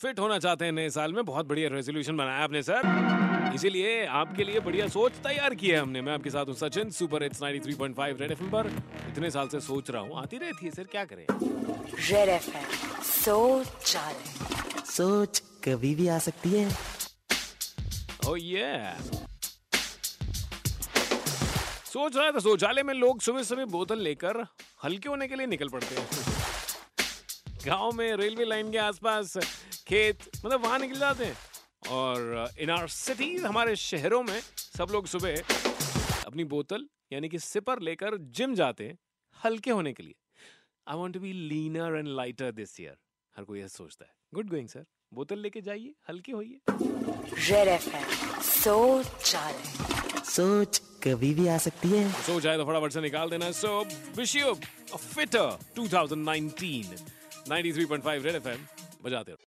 Fit होना चाहते हैं नए साल में। बहुत बढ़िया रेजोल्यूशन बनाया आपने सर इसीलिए आपके लिए बढ़िया सोच तैयार की है हमने। मैं आपके साथ हूँ Sachin super hits 93.5 red FM पर। इतने साल से सोच रहा हूँ। आती रहती है सर क्या करें? रेड एफ़ एम सोच सोच कभी भी आ सकती है। ओ oh, ये yeah. सोच रहा था शौचालय में लोग सुबह सुबह बोतल लेकर हल्के होने के लिए निकल पड़ते हैं। गाँव में रेलवे लाइन के आसपास खेत मतलब वहाँ निकल जाते हैं। और इन आर सिटीज़ हमारे शहरों में सब लोग सुबह अपनी बोतल यानी कि सिपर लेकर जिम जाते हैं हल्के होने के लिए। I want to be leaner and lighter this year हर कोई ऐसा सोचता है। गुड गोइंग सर बोतल लेके जाइए हल्के होइए। रेड सोच सोच कभी भी आ सकती है। सोच आए तो फटाफट से निकाल देना। So wish you a fitter 2019 93.5 red FM बजाते रहो।